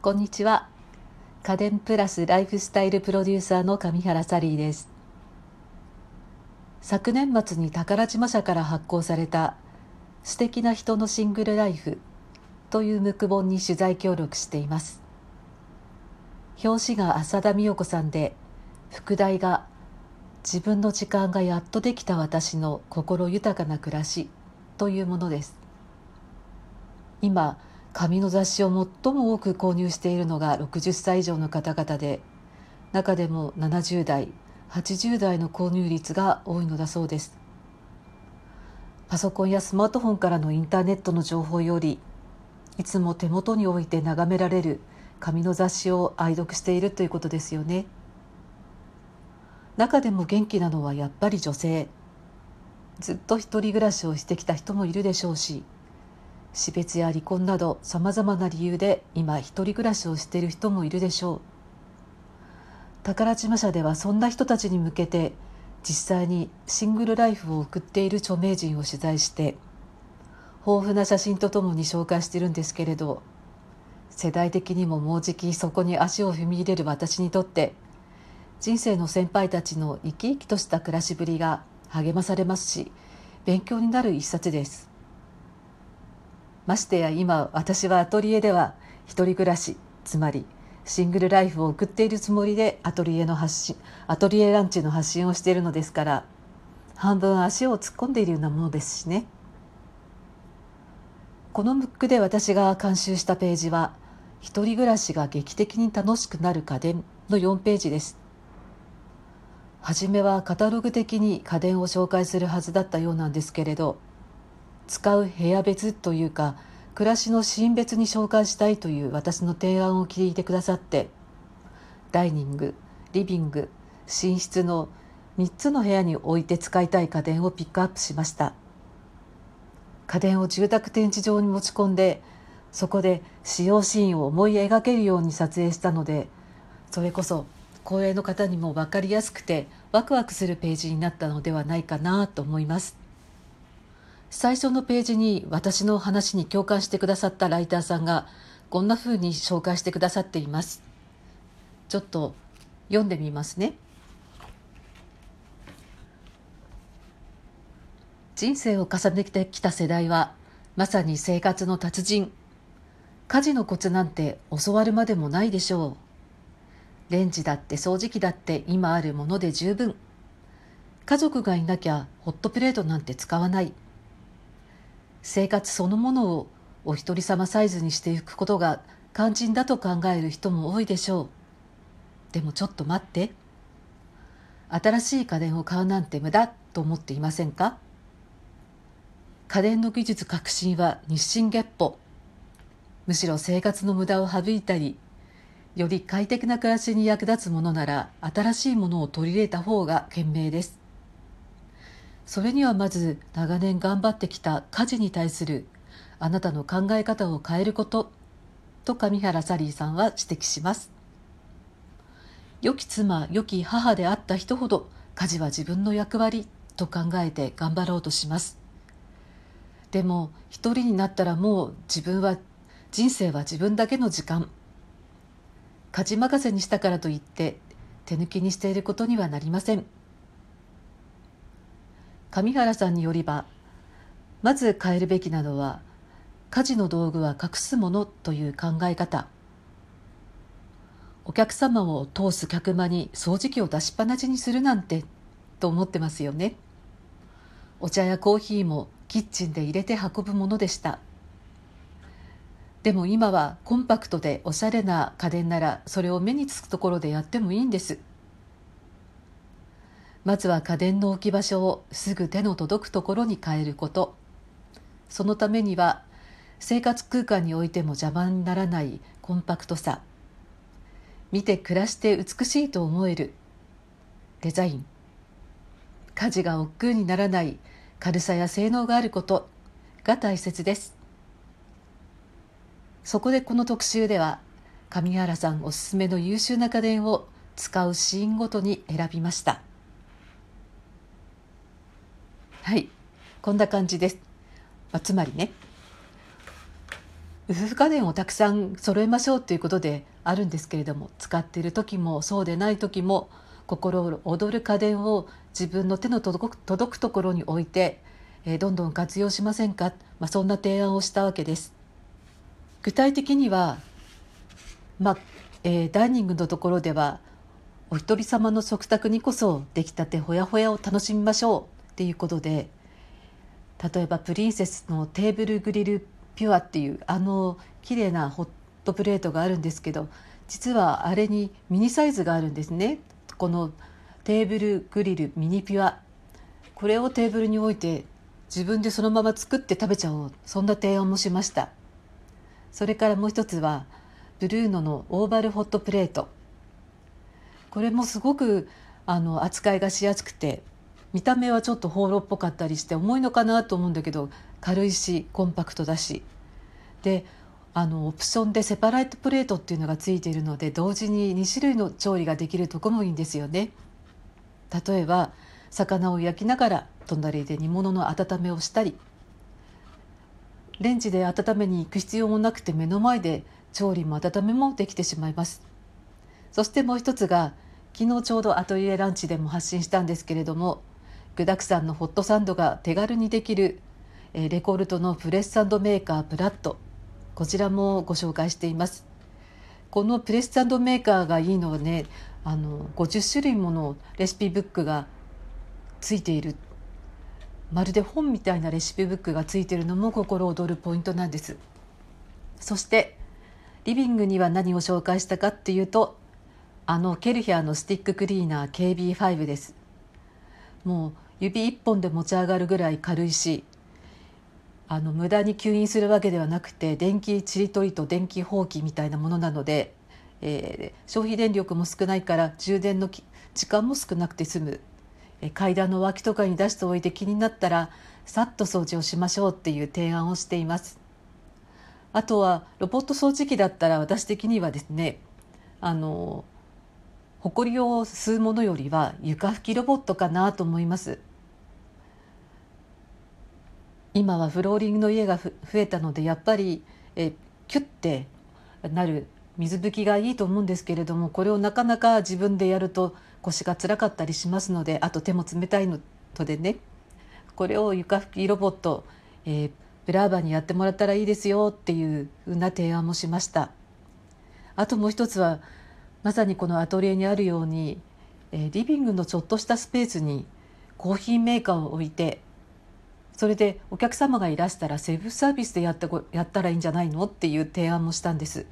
こんにちは。家電プラスライフスタイルプロデューサーの上原サリーです。昨年末に宝島社から発行された素敵な人のシングルライフというムク本に取材協力しています。表紙が浅田美代子さんで副題が自分の時間がやっとできた私の心豊かな暮らしというものです。今紙の雑誌を最も多く購入しているのが60歳以上の方々で中でも70代80代の購入率が多いのだそうです。パソコンやスマートフォンからのインターネットの情報よりいつも手元に置いて眺められる紙の雑誌を愛読しているということですよね。中でも元気なのはやっぱり女性。ずっと一人暮らしをしてきた人もいるでしょうし死別や離婚などさまざまな理由で今一人暮らしをしている人もいるでしょう。宝島社ではそんな人たちに向けて実際にシングルライフを送っている著名人を取材して豊富な写真とともに紹介してるんですけれど世代的にももうじきそこに足を踏み入れる私にとって人生の先輩たちの生き生きとした暮らしぶりが励まされますし勉強になる一冊です。ましてや今私はアトリエでは一人暮らしつまりシングルライフを送っているつもりでアトリエの発信アトリエランチの発信をしているのですから半分足を突っ込んでいるようなものですしね。このムックで私が監修したページは一人暮らしが劇的に楽しくなる家電の4ページです。初めはカタログ的に家電を紹介するはずだったようなんですけれど使う部屋別というか暮らしのシーン別に紹介したいという私の提案を聞いてくださってダイニングリビング寝室の3つの部屋に置いて使いたい家電をピックアップしました。家電を住宅展示場に持ち込んでそこで使用シーンを思い描けるように撮影したのでそれこそ公営の方にも分かりやすくてワクワクするページになったのではないかなと思います。最初のページに私の話に共感してくださったライターさんがこんな風に紹介してくださっています。ちょっと読んでみますね。人生を重ねてきた世代はまさに生活の達人。家事のコツなんて教わるまでもないでしょう。レンジだって掃除機だって今あるもので十分。家族がいなきゃホットプレートなんて使わない。生活そのものをお一人様サイズにしていくことが肝心だと考える人も多いでしょう。でもちょっと待って。新しい家電を買うなんて無駄と思っていませんか？家電の技術革新は日進月歩。むしろ生活の無駄を省いたりより快適な暮らしに役立つものなら新しいものを取り入れた方が賢明です。それにはまず長年頑張ってきた家事に対するあなたの考え方を変えることと上原サリーさんは指摘します。良き妻良き母であった人ほど家事は自分の役割と考えて頑張ろうとします。でも一人になったらもう自分は人生は自分だけの時間。家事任せにしたからといって手抜きにしていることにはなりません。上原さんによりばまず変えるべきなのは家事の道具は隠すものという考え方。お客様を通す客間に掃除機を出しっぱなしにするなんてと思ってますよね。お茶やコーヒーもキッチンで入れて運ぶものでした。でも今はコンパクトでおしゃれな家電ならそれを目につくところでやってもいいんです。まずは家電の置き場所をすぐ手の届くところに変えること。そのためには生活空間においても邪魔にならないコンパクトさ。見て暮らして美しいと思える。デザイン。家事が億劫にならない軽さや性能があること。が大切です。そこでこの特集では上原さんおすすめの優秀な家電を使うシーンごとに選びました。はい。こんな感じです、まあ、つまりね。夫婦家電をたくさん揃えましょうということであるんですけれども使っている時もそうでない時も心躍る家電を自分の手の届く届くところに置いて、えー、どんどん活用しませんか、まあ、そんな提案をしたわけです。具体的には、まあえー、ダイニングのところではお一人様の食卓にこそ出来たてほやほやを楽しみましょう。っていうことで例えばプリンセスのテーブルグリルピュアっていうあの綺麗なホットプレートがあるんですけど実はあれにミニサイズがあるんですね。このテーブルグリルミニピュア。これをテーブルに置いて自分でそのまま作って食べちゃおう。そんな提案もしました。それからもう一つはブルーノのオーバルホットプレート。これもすごくあの扱いがしやすくて見た目はちょっと放浪っぽかったりして重いのかなと思うんだけど軽いしコンパクトだしであのオプションでセパライトプレートっていうのがついているので同時に2種類の調理ができるとこもいいんですよね。例えば魚を焼きながら隣で煮物の温めをしたりレンジで温めに行く必要もなくて目の前で調理も温めもできてしまいますそしてもう一つが昨日ちょうどアトリエランチでも発信したんですけれども具沢山のホットサンドが手軽にできるレコルトのプレスサンドメーカープラット。こちらもご紹介しています。このプレスサンドメーカーがいいのはねあの50種類ものレシピブックがついている。まるで本みたいなレシピブックがついているのも心躍るポイントなんです。そしてリビングには何を紹介したかっていうとあのケルヒャーのスティッククリーナー KB5 です。もう指一本で持ち上がるぐらい軽いしあの無駄に吸引するわけではなくて電気ちりとりと電気放棄みたいなものなので、えー、消費電力も少ないから充電の時間も少なくて済む、えー、階段の脇とかに出しておいて気になったらさっと掃除をしましょうっていう提案をしています。あとはロボット掃除機だったら私的にはですねあの埃を吸うものよりは床拭きロボットかなと思います。今はフローリングの家が増えたのでやっぱりえキュッてなる水拭きがいいと思うんですけれどもこれをなかなか自分でやると腰が辛かったりしますのであと手も冷たいのとでねこれを床拭きロボット、えー、ブラーバにやってもらったらいいですよっていうふうな提案もしました。あともう一つはまさにこのアトリエにあるように、えー、リビングのちょっとしたスペースにコーヒーメーカーを置いてそれでお客様がいらしたらセルフサービスでやってやったらいいんじゃないのっていう提案もしたんです。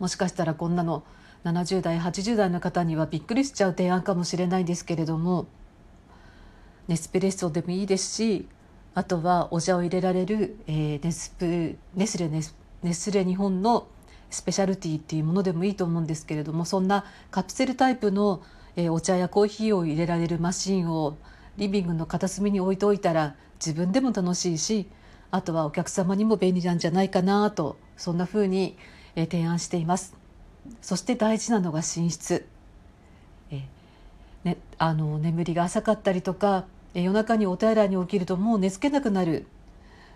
もしかしたらこんなの70代80代の方にはびっくりしちゃう提案かもしれないんですけれどもネスプレッソでもいいですしあとはお茶を入れられる、えー、ネスプネスレネスネスレ日本のスペシャルティーっていうものでもいいと思うんですけれどもそんなカプセルタイプの、えー、お茶やコーヒーを入れられるマシンをリビングの片隅に置いておいたら自分でも楽しいしあとはお客様にも便利なんじゃないかなとそんなふうに提案しています。そして大事なのが寝室。え、ね、あの眠りが浅かったりとか夜中にお手洗いに起きるともう寝つけなくなる。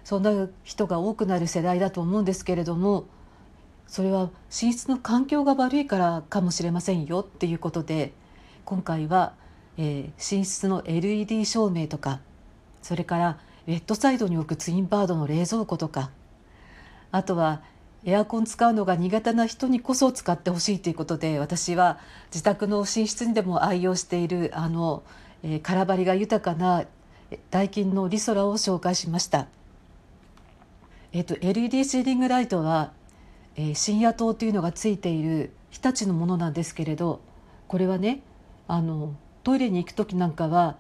そんな人が多くなる世代だと思うんですけれどもそれは寝室の環境が悪いからかもしれませんよっていうことで今回は、えー、寝室の LED 照明とかそれからベッドサイドに置くツインバードの冷蔵庫とかあとはエアコン使うのが苦手な人にこそ使ってほしいということで私は自宅の寝室にでも愛用しているあの、えー、空張りが豊かなダイキンのリソラを紹介しました。えーと、LED シーリングライトは、えー、深夜灯というのがついている日立のものなんですけれどこれはねあのトイレに行く時なんかは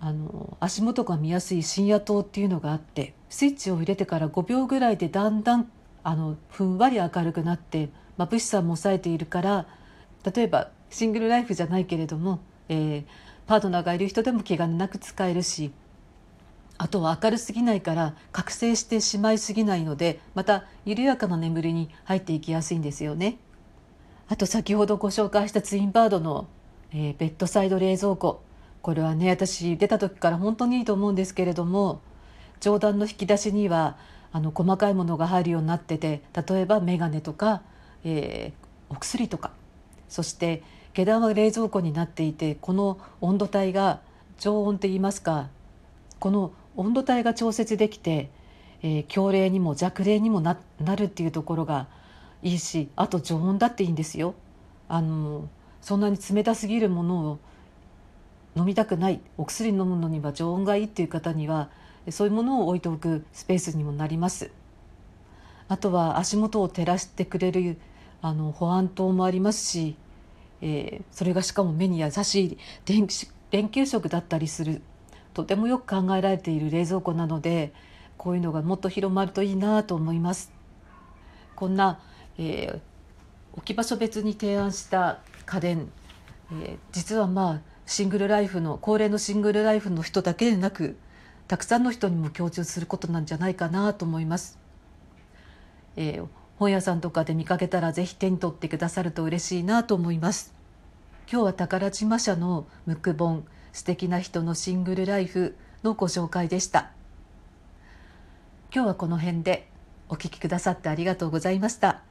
あの足元が見やすい深夜灯っていうのがあってスイッチを入れてから5秒ぐらいでだんだんあのふんわり明るくなって眩しさも抑えているから例えばシングルライフじゃないけれども、えー、パートナーがいる人でも気兼ねなく使えるしあとは明るすぎないから覚醒してしまいすぎないのでまた緩やかな眠りに入っていきやすいんですよね。あと先ほどご紹介したツインバードの、えー、ベッドサイド冷蔵庫これはね私出た時から本当にいいと思うんですけれども上段の引き出しにはあの細かいものが入るようになってて例えば眼鏡とか、えー、お薬とかそして下段は冷蔵庫になっていてこの温度帯が常温って言いますかこの温度帯が調節できて、えー、強冷にも弱冷にもなるっていうところがいいしあと常温だっていいんですよ。あのそんなに冷たすぎるものを飲みたくないお薬飲むのには常温がいいっていう方にはそういうものを置いておくスペースにもなります。あとは足元を照らしてくれるあの保安灯もありますし、えー、それがしかも目に優しい電電球色だったりするとてもよく考えられている冷蔵庫なのでこういうのがもっと広まるといいなと思います。こんな、えー、置き場所別に提案した家電、えー、実はまあシングルライフの高齢のシングルライフの人だけでなくたくさんの人にも共通することなんじゃないかなと思います。えー、本屋さんとかで見かけたらぜひ手に取ってくださると嬉しいなと思います。今日は宝島社のムック本素敵な人のシングルライフのご紹介でした。今日はこの辺でお聞きくださってありがとうございました。